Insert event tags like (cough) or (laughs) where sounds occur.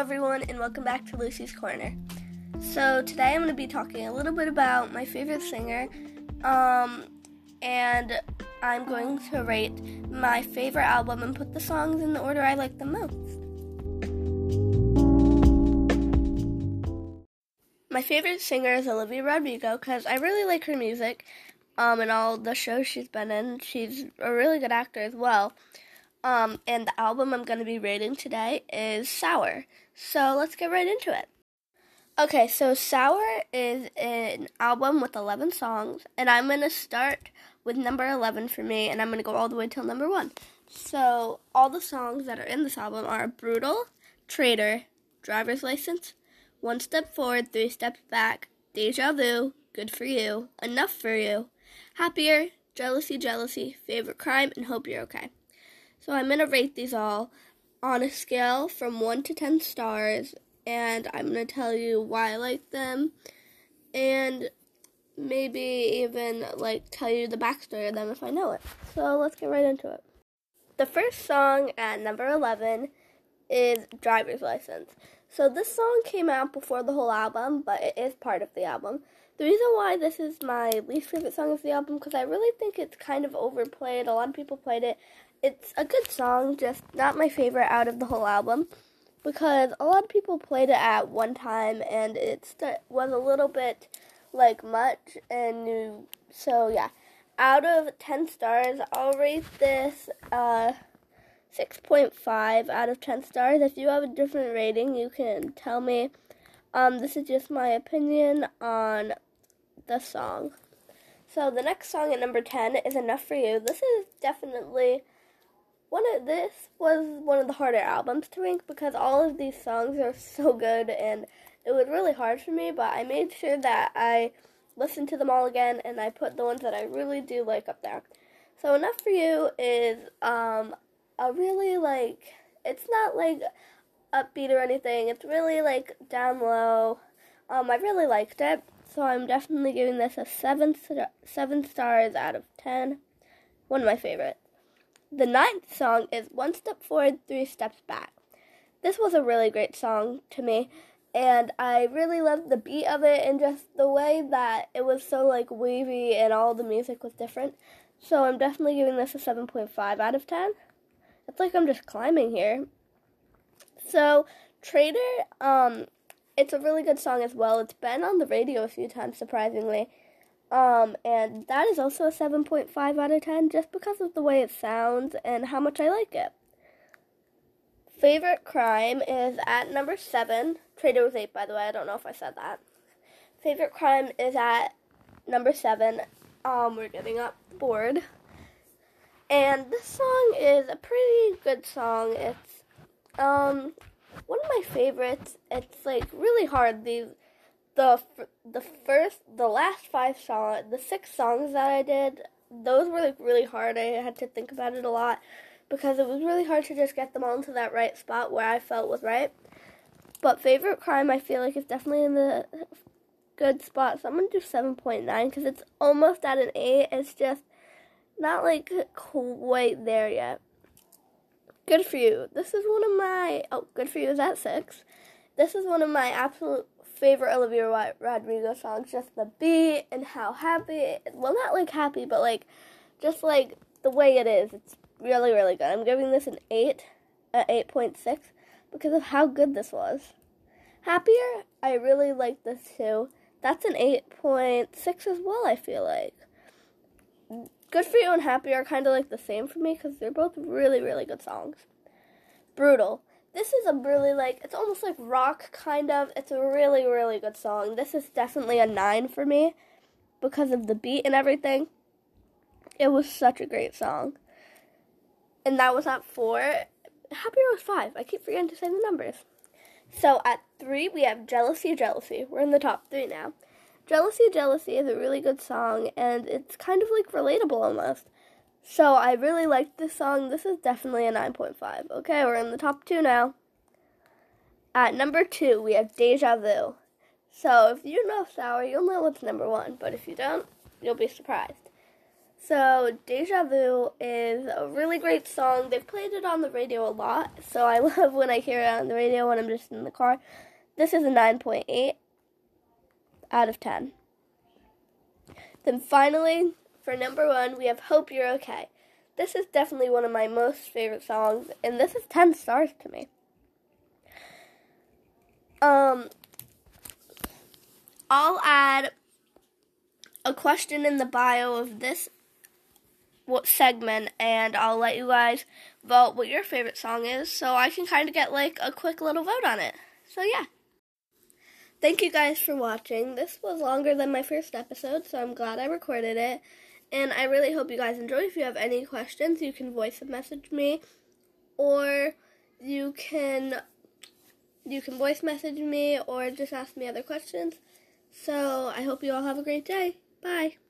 everyone, and welcome back to Lucy's Corner. So, today I'm going to be talking a little bit about my favorite singer, um, and I'm going to rate my favorite album and put the songs in the order I like the most. My favorite singer is Olivia Rodrigo because I really like her music um, and all the shows she's been in. She's a really good actor as well. Um, and the album I'm going to be rating today is Sour. So let's get right into it. Okay, so Sour is an album with 11 songs, and I'm going to start with number 11 for me, and I'm going to go all the way till number 1. So, all the songs that are in this album are Brutal, Traitor, Driver's License, One Step Forward, Three Steps Back, Deja Vu, Good For You, Enough For You, Happier, Jealousy, Jealousy, Favorite Crime, and Hope You're Okay. So I'm going to rate these all on a scale from 1 to 10 stars, and I'm going to tell you why I like them, and maybe even like tell you the backstory of them if I know it. So let's get right into it. The first song at number 11 is Driver's License. So this song came out before the whole album, but it is part of the album. The reason why this is my least favorite song of the album because I really think it's kind of overplayed. A lot of people played it, it's a good song, just not my favorite out of the whole album because a lot of people played it at one time and it was a little bit like much and new. So yeah, out of 10 stars, I'll rate this uh 6.5 out of 10 stars. If you have a different rating, you can tell me. Um, this is just my opinion on the song. So the next song at number 10 is Enough for You. This is definitely one of this was one of the harder albums to rank because all of these songs are (laughs) so good and it was really hard for me, but I made sure that I listened to them all again and I put the ones that I really do like up there. So Enough for You is um a really like it's not like upbeat or anything. It's really like down low. Um I really liked it. So I'm definitely giving this a 7 7 stars out of 10. One of my favorites. The ninth song is One Step Forward, Three Steps Back. This was a really great song to me, and I really loved the beat of it and just the way that it was so like wavy and all the music was different. So I'm definitely giving this a 7.5 out of 10. It's like I'm just climbing here. So Traitor, um, it's a really good song as well. It's been on the radio a few times, surprisingly. Um, and that is also a 7.5 out of 10 just because of the way it sounds and how much I like it. Favorite crime is at number 7. Traitor was 8, by the way. I don't know if I said that. Favorite crime is at number 7. Um, we're getting up the board, And this song is a pretty good song. It's, um, one of my favorites. It's, like, really hard. These the the first the last five songs the six songs that I did those were like really hard I had to think about it a lot because it was really hard to just get them all into that right spot where I felt was right but favorite crime I feel like is definitely in the good spot so I'm gonna do 7.9 because it's almost at an 8 it's just not like quite there yet good for you this is one of my oh good for you is at 6 this is one of my absolute favorite Olivia Rodrigo songs. Just the beat and how happy. Well, not like happy, but like just like the way it is. It's really, really good. I'm giving this an eight, a eight point six, because of how good this was. Happier, I really like this too. That's an eight point six as well. I feel like. Good for you and Happy are kind of like the same for me because they're both really, really good songs. Brutal this is a really like it's almost like rock kind of. It's a really really good song. This is definitely a 9 for me because of the beat and everything. It was such a great song. And that was at 4. Happier was 5. I keep forgetting to say the numbers. So at 3 we have Jealousy Jealousy. We're in the top 3 now. Jealousy Jealousy is a really good song and it's kind of like relatable almost. So I really liked this song. This is definitely a 9.5. Okay, we're in the top two now. At number two, we have Deja Vu. So if you know Sour, you'll know what's number one. But if you don't, you'll be surprised. So, Deja Vu is a really great song. They've played it on the radio a lot, so I (laughs) love when I hear it on the radio when I'm just in the car. This is a 9.8 out of 10. Then finally, for number one, we have Hope You're Okay. This is definitely one of my most favorite songs, and this is 10 stars to me. Um, I'll add a question in the bio of this what segment and I'll let you guys vote what your favorite song is so I can kind of get like a quick little vote on it. So yeah. Thank you guys for watching. This was longer than my first episode, so I'm glad I recorded it. And I really hope you guys enjoy. If you have any questions, you can voice message me or you can you can voice message me or just ask me other questions. So I hope you all have a great day. Bye.